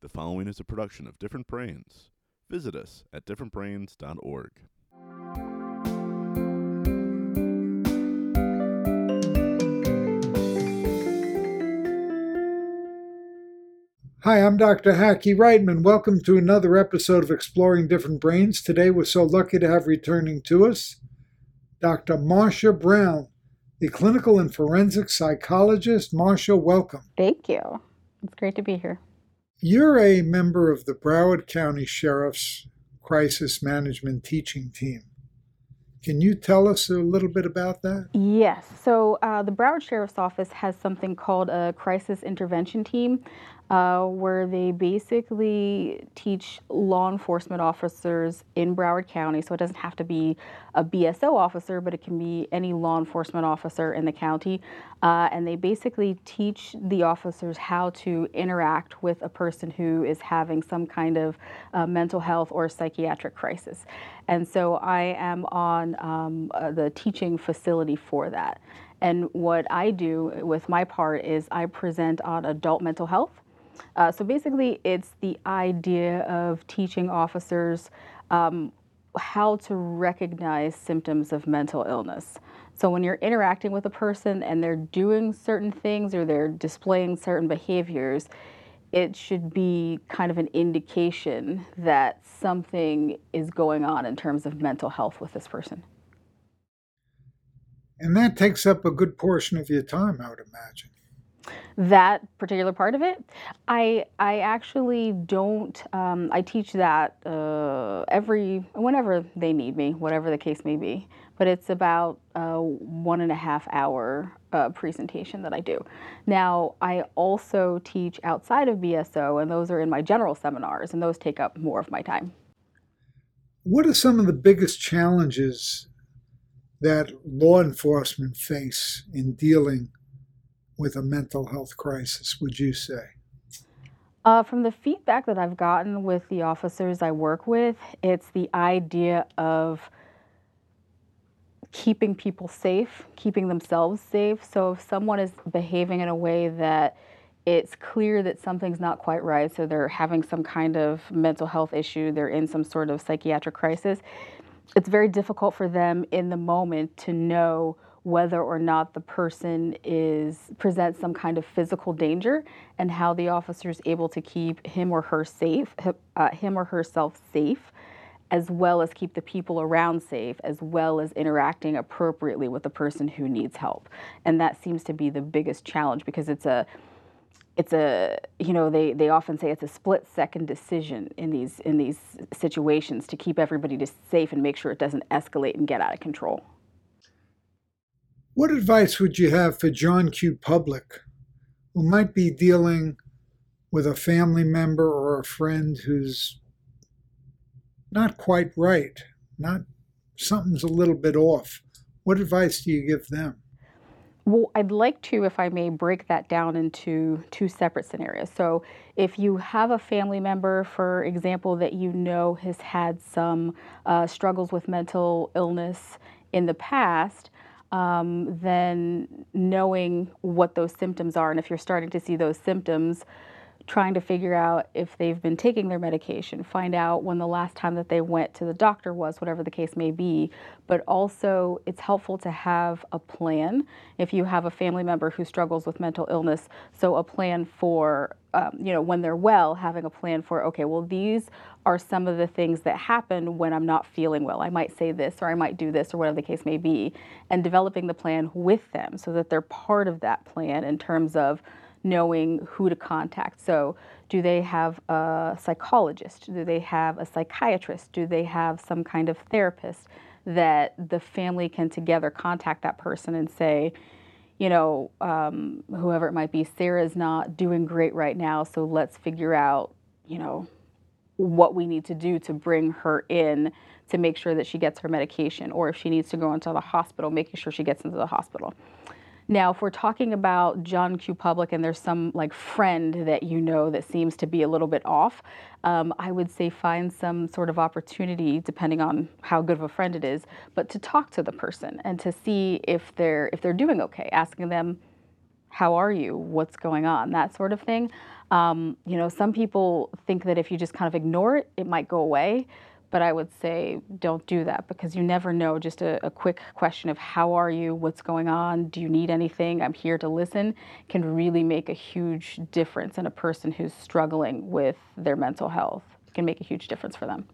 The following is a production of Different Brains. Visit us at differentbrains.org. Hi, I'm Dr. Hackie Reitman. Welcome to another episode of Exploring Different Brains. Today we're so lucky to have returning to us Dr. Marsha Brown, the clinical and forensic psychologist. Marsha, welcome. Thank you. It's great to be here. You're a member of the Broward County Sheriff's Crisis Management Teaching Team. Can you tell us a little bit about that? Yes. So, uh, the Broward Sheriff's Office has something called a crisis intervention team uh, where they basically teach law enforcement officers in Broward County. So it doesn't have to be a BSO officer, but it can be any law enforcement officer in the county. Uh, and they basically teach the officers how to interact with a person who is having some kind of uh, mental health or psychiatric crisis. And so I am on um, uh, the teaching facility for that. And what I do with my part is I present on adult mental health uh, so basically, it's the idea of teaching officers um, how to recognize symptoms of mental illness. So when you're interacting with a person and they're doing certain things or they're displaying certain behaviors, it should be kind of an indication that something is going on in terms of mental health with this person. And that takes up a good portion of your time, I would imagine that particular part of it. I I actually don't. Um, I teach that uh, every whenever they need me, whatever the case may be. But it's about a one and a half hour uh, presentation that I do. Now I also teach outside of BSO, and those are in my general seminars, and those take up more of my time. What are some of the biggest challenges that law enforcement face in dealing with a mental health crisis, would you say? Uh, from the feedback that I've gotten with the officers I work with, it's the idea of keeping people safe, keeping themselves safe. So if someone is behaving in a way that it's clear that something's not quite right, so they're having some kind of mental health issue, they're in some sort of psychiatric crisis, it's very difficult for them in the moment to know whether or not the person is presents some kind of physical danger and how the officer is able to keep him or her safe, uh, him or herself safe, as well as keep the people around safe, as well as interacting appropriately with the person who needs help. And that seems to be the biggest challenge because it's a it's a you know they, they often say it's a split second decision in these in these situations to keep everybody safe and make sure it doesn't escalate and get out of control. What advice would you have for John Q. Public, who might be dealing with a family member or a friend who's not quite right, not something's a little bit off? What advice do you give them? Well, I'd like to, if I may, break that down into two separate scenarios. So, if you have a family member, for example, that you know has had some uh, struggles with mental illness in the past, um, then knowing what those symptoms are, and if you're starting to see those symptoms, trying to figure out if they've been taking their medication, find out when the last time that they went to the doctor was, whatever the case may be. But also, it's helpful to have a plan if you have a family member who struggles with mental illness. So, a plan for, um, you know, when they're well, having a plan for, okay, well, these are some of the things that happen when I'm not feeling well. I might say this or I might do this or whatever the case may be, and developing the plan with them so that they're part of that plan in terms of knowing who to contact. So, do they have a psychologist? Do they have a psychiatrist? Do they have some kind of therapist that the family can together contact that person and say, you know, um, whoever it might be, Sarah's not doing great right now, so let's figure out, you know, what we need to do to bring her in to make sure that she gets her medication, or if she needs to go into the hospital, making sure she gets into the hospital. Now, if we're talking about John Q. Public and there's some like friend that you know that seems to be a little bit off, um, I would say find some sort of opportunity, depending on how good of a friend it is, but to talk to the person and to see if they're if they're doing okay, asking them, "How are you? What's going on?" That sort of thing. Um, you know, some people think that if you just kind of ignore it, it might go away. But I would say don't do that because you never know. Just a, a quick question of how are you? What's going on? Do you need anything? I'm here to listen can really make a huge difference in a person who's struggling with their mental health. It can make a huge difference for them.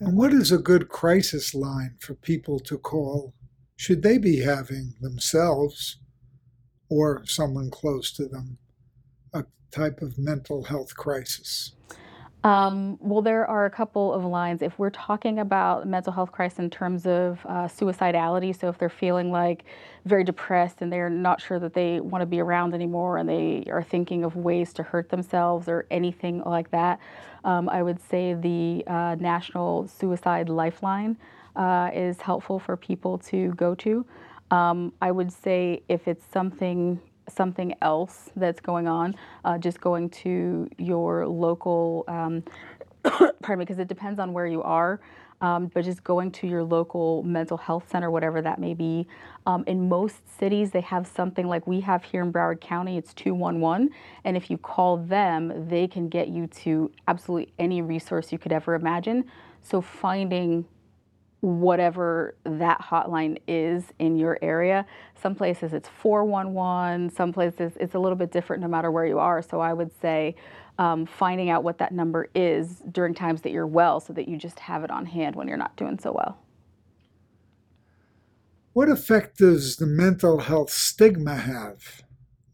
And what is a good crisis line for people to call? Should they be having themselves or someone close to them a type of mental health crisis? Um, well, there are a couple of lines. If we're talking about mental health crisis in terms of uh, suicidality, so if they're feeling like very depressed and they're not sure that they want to be around anymore and they are thinking of ways to hurt themselves or anything like that, um, I would say the uh, National Suicide Lifeline uh, is helpful for people to go to. Um, I would say if it's something something else that's going on, uh, just going to your local, um, pardon me, because it depends on where you are. Um, but just going to your local mental health center, whatever that may be. Um, in most cities, they have something like we have here in Broward County, it's 211. And if you call them, they can get you to absolutely any resource you could ever imagine. So finding whatever that hotline is in your area. Some places it's 411, some places it's a little bit different no matter where you are. So I would say um, finding out what that number is during times that you're well so that you just have it on hand when you're not doing so well. What effect does the mental health stigma have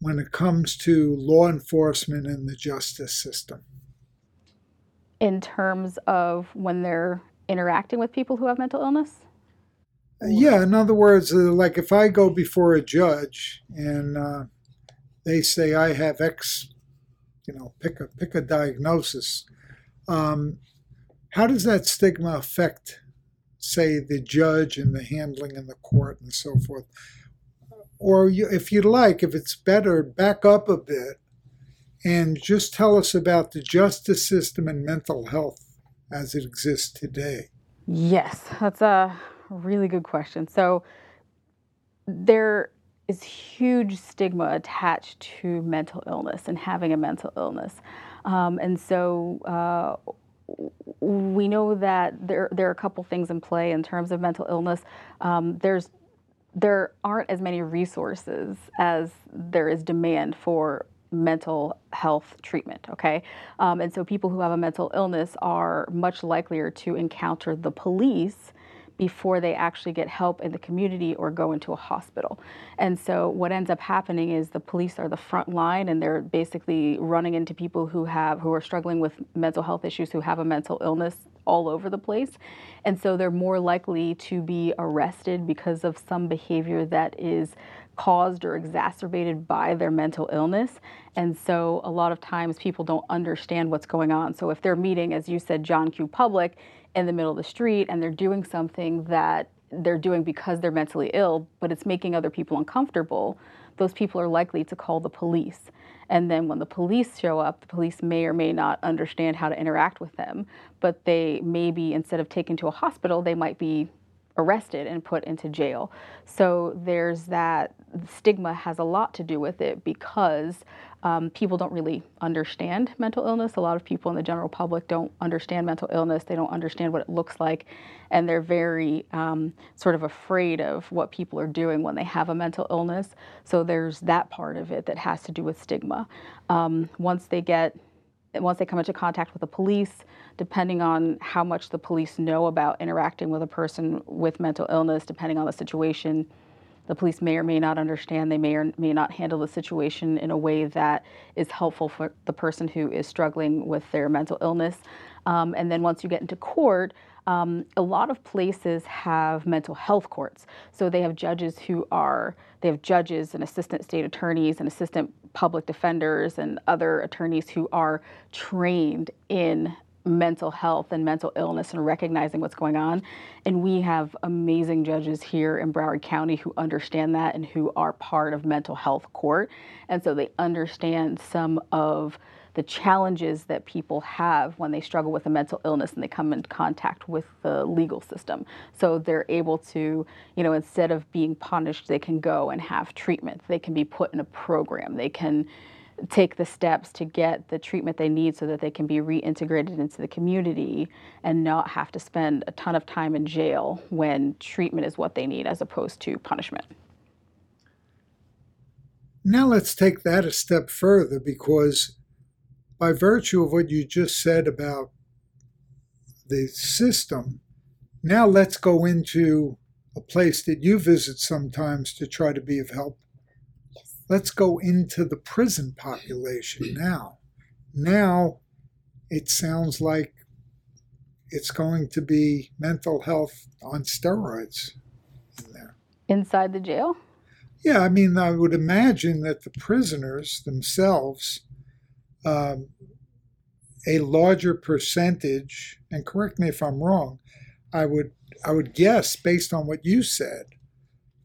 when it comes to law enforcement and the justice system? In terms of when they're interacting with people who have mental illness? Yeah, in other words, uh, like if I go before a judge and uh, they say I have X, you know, pick a pick a diagnosis. Um, how does that stigma affect, say, the judge and the handling in the court and so forth? Or you, if you'd like, if it's better, back up a bit and just tell us about the justice system and mental health as it exists today? Yes, that's a really good question. So there is huge stigma attached to mental illness and having a mental illness. Um, and so uh, we know that there, there are a couple things in play in terms of mental illness. Um, there's there aren't as many resources as there is demand for mental health treatment, okay? Um, and so people who have a mental illness are much likelier to encounter the police before they actually get help in the community or go into a hospital. And so what ends up happening is the police are the front line and they're basically running into people who have who are struggling with mental health issues who have a mental illness all over the place. And so they're more likely to be arrested because of some behavior that is caused or exacerbated by their mental illness. And so a lot of times people don't understand what's going on. So if they're meeting, as you said, John Q. Public in the middle of the street and they're doing something that they're doing because they're mentally ill, but it's making other people uncomfortable, those people are likely to call the police. And then when the police show up, the police may or may not understand how to interact with them, but they may be, instead of taken to a hospital, they might be arrested and put into jail. So there's that stigma has a lot to do with it because um, people don't really understand mental illness. A lot of people in the general public don't understand mental illness. They don't understand what it looks like, and they're very um, sort of afraid of what people are doing when they have a mental illness. So there's that part of it that has to do with stigma. Um, once they get once they come into contact with the police, depending on how much the police know about interacting with a person with mental illness, depending on the situation, the police may or may not understand. They may or may not handle the situation in a way that is helpful for the person who is struggling with their mental illness. Um, and then once you get into court, um, a lot of places have mental health courts. So they have judges who are, they have judges and assistant state attorneys and assistant public defenders and other attorneys who are trained in mental health and mental illness and recognizing what's going on. And we have amazing judges here in Broward County who understand that and who are part of mental health court. And so they understand some of the challenges that people have when they struggle with a mental illness and they come in contact with the legal system. So they're able to, you know, instead of being punished, they can go and have treatment. They can be put in a program. They can take the steps to get the treatment they need so that they can be reintegrated into the community and not have to spend a ton of time in jail when treatment is what they need as opposed to punishment. Now let's take that a step further because by virtue of what you just said about the system, now let's go into a place that you visit sometimes to try to be of help. Let's go into the prison population now. Now it sounds like it's going to be mental health on steroids in there. Inside the jail? Yeah, I mean, I would imagine that the prisoners themselves, um, a larger percentage, and correct me if I'm wrong, I would I would guess based on what you said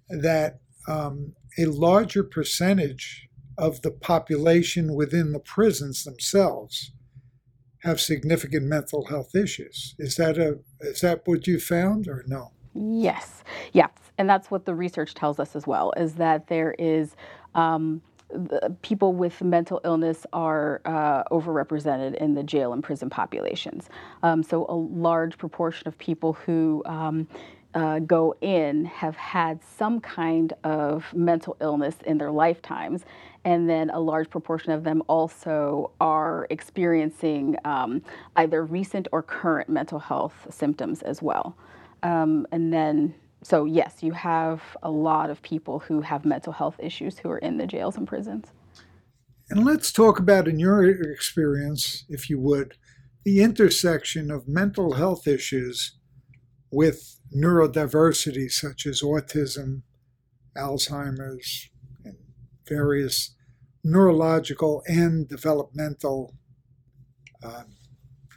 that um, a larger percentage of the population within the prisons themselves have significant mental health issues. Is that a is that what you found or no? Yes. Yes. And that's what the research tells us as well, is that there is um, people with mental illness are uh, overrepresented in the jail and prison populations. Um, so a large proportion of people who um, uh, go in have had some kind of mental illness in their lifetimes. And then a large proportion of them also are experiencing um, either recent or current mental health symptoms as well. Um, and then, so yes, you have a lot of people who have mental health issues who are in the jails and prisons. And let's talk about, in your experience, if you would, the intersection of mental health issues with neurodiversity, such as autism, Alzheimer's, and various neurological and developmental uh,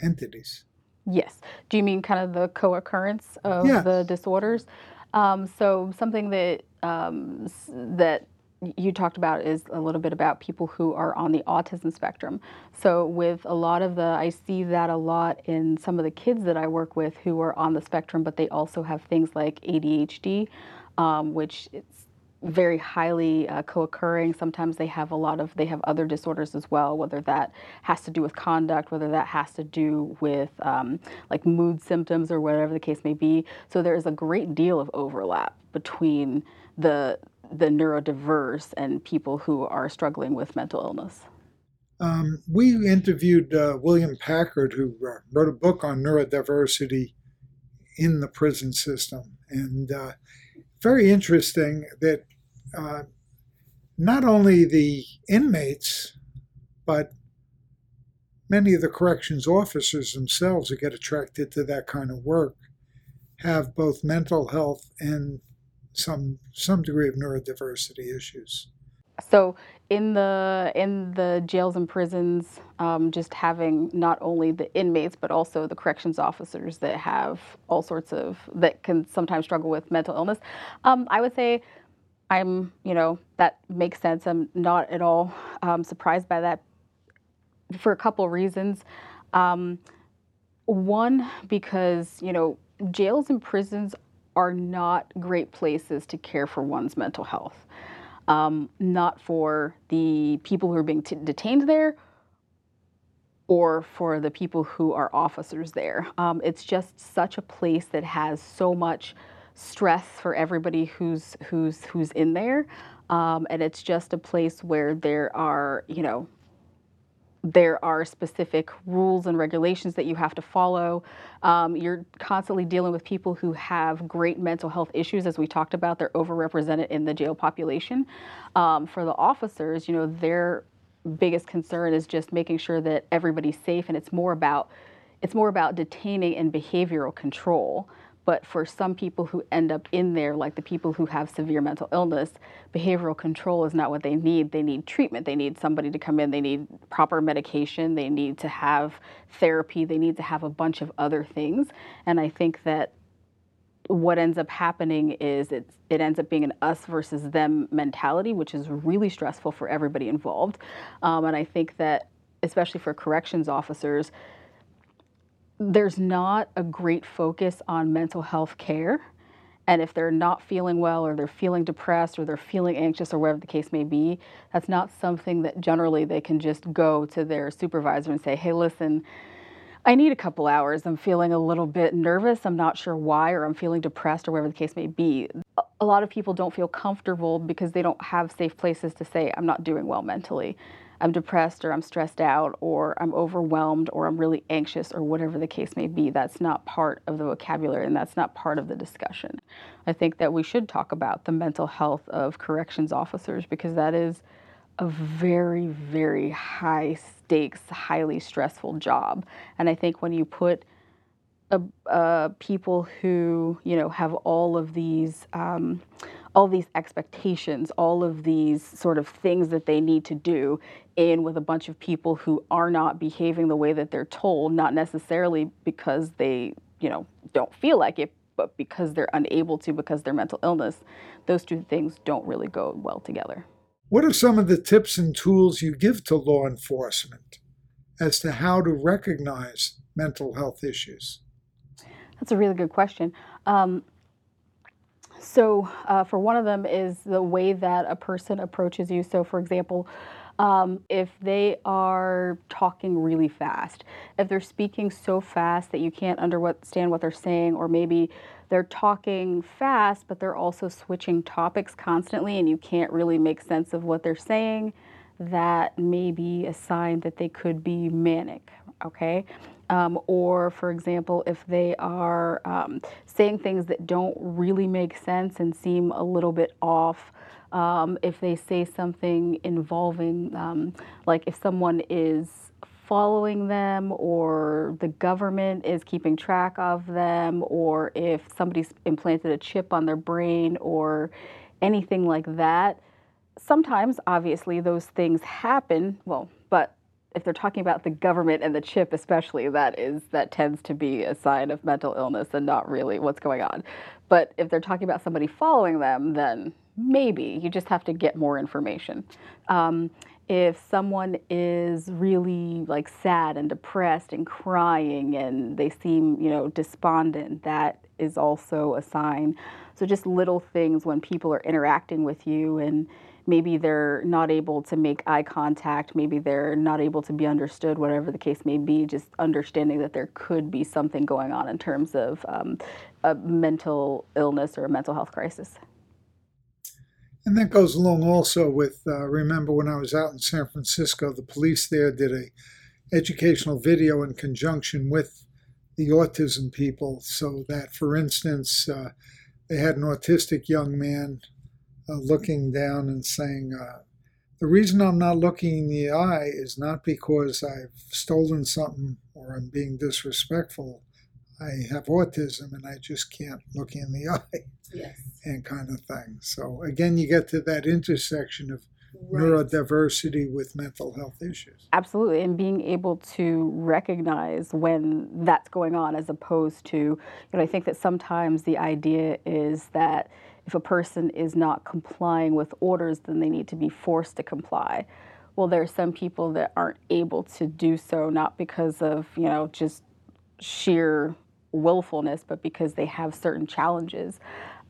entities. Yes. Do you mean kind of the co occurrence of Yeah. the disorders? Um, so, something that um, that you talked about is a little bit about people who are on the autism spectrum. So, with a lot of the, I see that a lot in some of the kids that I work with who are on the spectrum, but they also have things like ADHD, um, which it's very highly uh, co-occurring. Sometimes they have a lot of they have other disorders as well, whether that has to do with conduct, whether that has to do with um, like mood symptoms or whatever the case may be. So there is a great deal of overlap between the the neurodiverse and people who are struggling with mental illness. Um, we interviewed uh, William Packard, who uh, wrote a book on neurodiversity in the prison system. And uh, very interesting that uh, not only the inmates, but many of the corrections officers themselves who get attracted to that kind of work have both mental health and some some degree of neurodiversity issues. So in the in the jails and prisons, um, just having not only the inmates but also the corrections officers that have all sorts of that can sometimes struggle with mental illness, um, I would say I'm you know that makes sense. I'm not at all um, surprised by that for a couple of reasons. Um, one, because you know jails and prisons are not great places to care for one's mental health um, not for the people who are being t- detained there or for the people who are officers there. Um, it's just such a place that has so much stress for everybody who's who's who's in there, um, and it's just a place where there are you know there are specific rules and regulations that you have to follow. Um, you're constantly dealing with people who have great mental health issues, as we talked about. They're overrepresented in the jail population. Um, for the officers, you know, their biggest concern is just making sure that everybody's safe, and it's more about it's more about detaining and behavioral control. But for some people who end up in there, like the people who have severe mental illness, behavioral control is not what they need. They need treatment. They need somebody to come in. They need proper medication. They need to have therapy. They need to have a bunch of other things. And I think that what ends up happening is it's, it ends up being an us versus them mentality, which is really stressful for everybody involved. Um, and I think that, especially for corrections officers, there's not a great focus on mental health care And if they're not feeling well or they're feeling depressed or they're feeling anxious or whatever the case may be, that's not something that generally they can just go to their supervisor and say, hey, listen, I need a couple hours. I'm feeling a little bit nervous. I'm not sure why, or I'm feeling depressed, or whatever the case may be. A lot of people don't feel comfortable because they don't have safe places to say, I'm not doing well mentally. I'm depressed, or I'm stressed out, or I'm overwhelmed, or I'm really anxious, or whatever the case may be. That's not part of the vocabulary and that's not part of the discussion. I think that we should talk about the mental health of corrections officers because that is a very, very high stakes, highly stressful job. And I think when you put uh, uh, people who you know have all of these um, all these expectations, all of these sort of things that they need to do in with a bunch of people who are not behaving the way that they're told, not necessarily because they you know don't feel like it, but because they're unable to because their mental illness. Those two things don't really go well together. What are some of the tips and tools you give to law enforcement as to how to recognize mental health issues? That's a really good question. Um, so, uh, for one of them is the way that a person approaches you. So, for example, um, if they are talking really fast, if they're speaking so fast that you can't understand what they're saying, or maybe they're talking fast, but they're also switching topics constantly and you can't really make sense of what they're saying, that may be a sign that they could be manic, okay? Um, or, for example, if they are um, saying things that don't really make sense and seem a little bit off, um, if they say something involving, um, like if someone is following them or the government is keeping track of them or if somebody's implanted a chip on their brain or anything like that. Sometimes, obviously, those things happen. Well, if they're talking about the government and the chip especially that is that tends to be a sign of mental illness and not really what's going on but if they're talking about somebody following them then maybe you just have to get more information um, if someone is really like sad and depressed and crying and they seem, you know, despondent, that is also a sign. So just little things when people are interacting with you and maybe they're not able to make eye contact, maybe they're not able to be understood, whatever the case may be, just understanding that there could be something going on in terms of um, a mental illness or a mental health crisis. And that goes along also with uh, remember when I was out in San Francisco, the police there did a educational video in conjunction with the autism people, so that, for instance, uh, they had an autistic young man uh, looking down and saying, uh, "The reason I'm not looking in the eye is not because I've stolen something or I'm being disrespectful. I have autism and I just can't look in the eye." Yes. And kind of thing. So again, you get to that intersection of Right. neurodiversity with mental health issues. Absolutely, and being able to recognize when that's going on as opposed to, you know, I think that sometimes the idea is that if a person is not complying with orders, then they need to be forced to comply. Well, there are some people that aren't able to do so, not because of, you know, just sheer willfulness, but because they have certain challenges.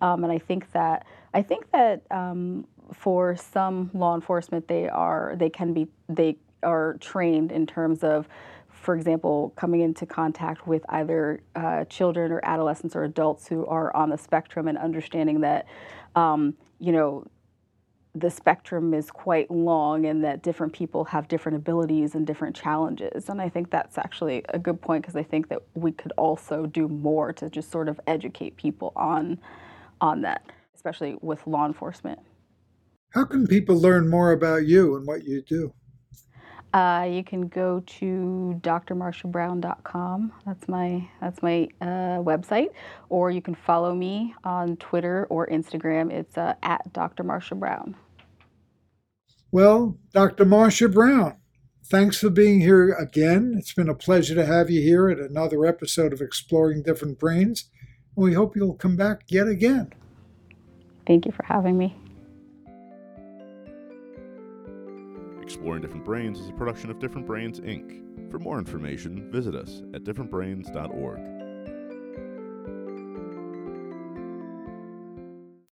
Um, and I think that I think that um, for some law enforcement, they are they can be they are trained in terms of, for example, coming into contact with either uh, children or adolescents or adults who are on the spectrum and understanding that, um, you know, the spectrum is quite long and that different people have different abilities and different challenges. And I think that's actually a good point because I think that we could also do more to just sort of educate people on on that, especially with law enforcement. How can people learn more about you and what you do? Uh, you can go to drmarciabrown.com. That's my that's my uh, website, or you can follow me on Twitter or Instagram. It's uh, at Dr. Marsha Brown. Well, Dr. Marsha Brown, thanks for being here again. It's been a pleasure to have you here at another episode of Exploring Different Brains. And we hope you'll come back yet again. Thank you for having me. Exploring Different Brains is a production of Different Brains, Inc. For more information, visit us at differentbrains.org.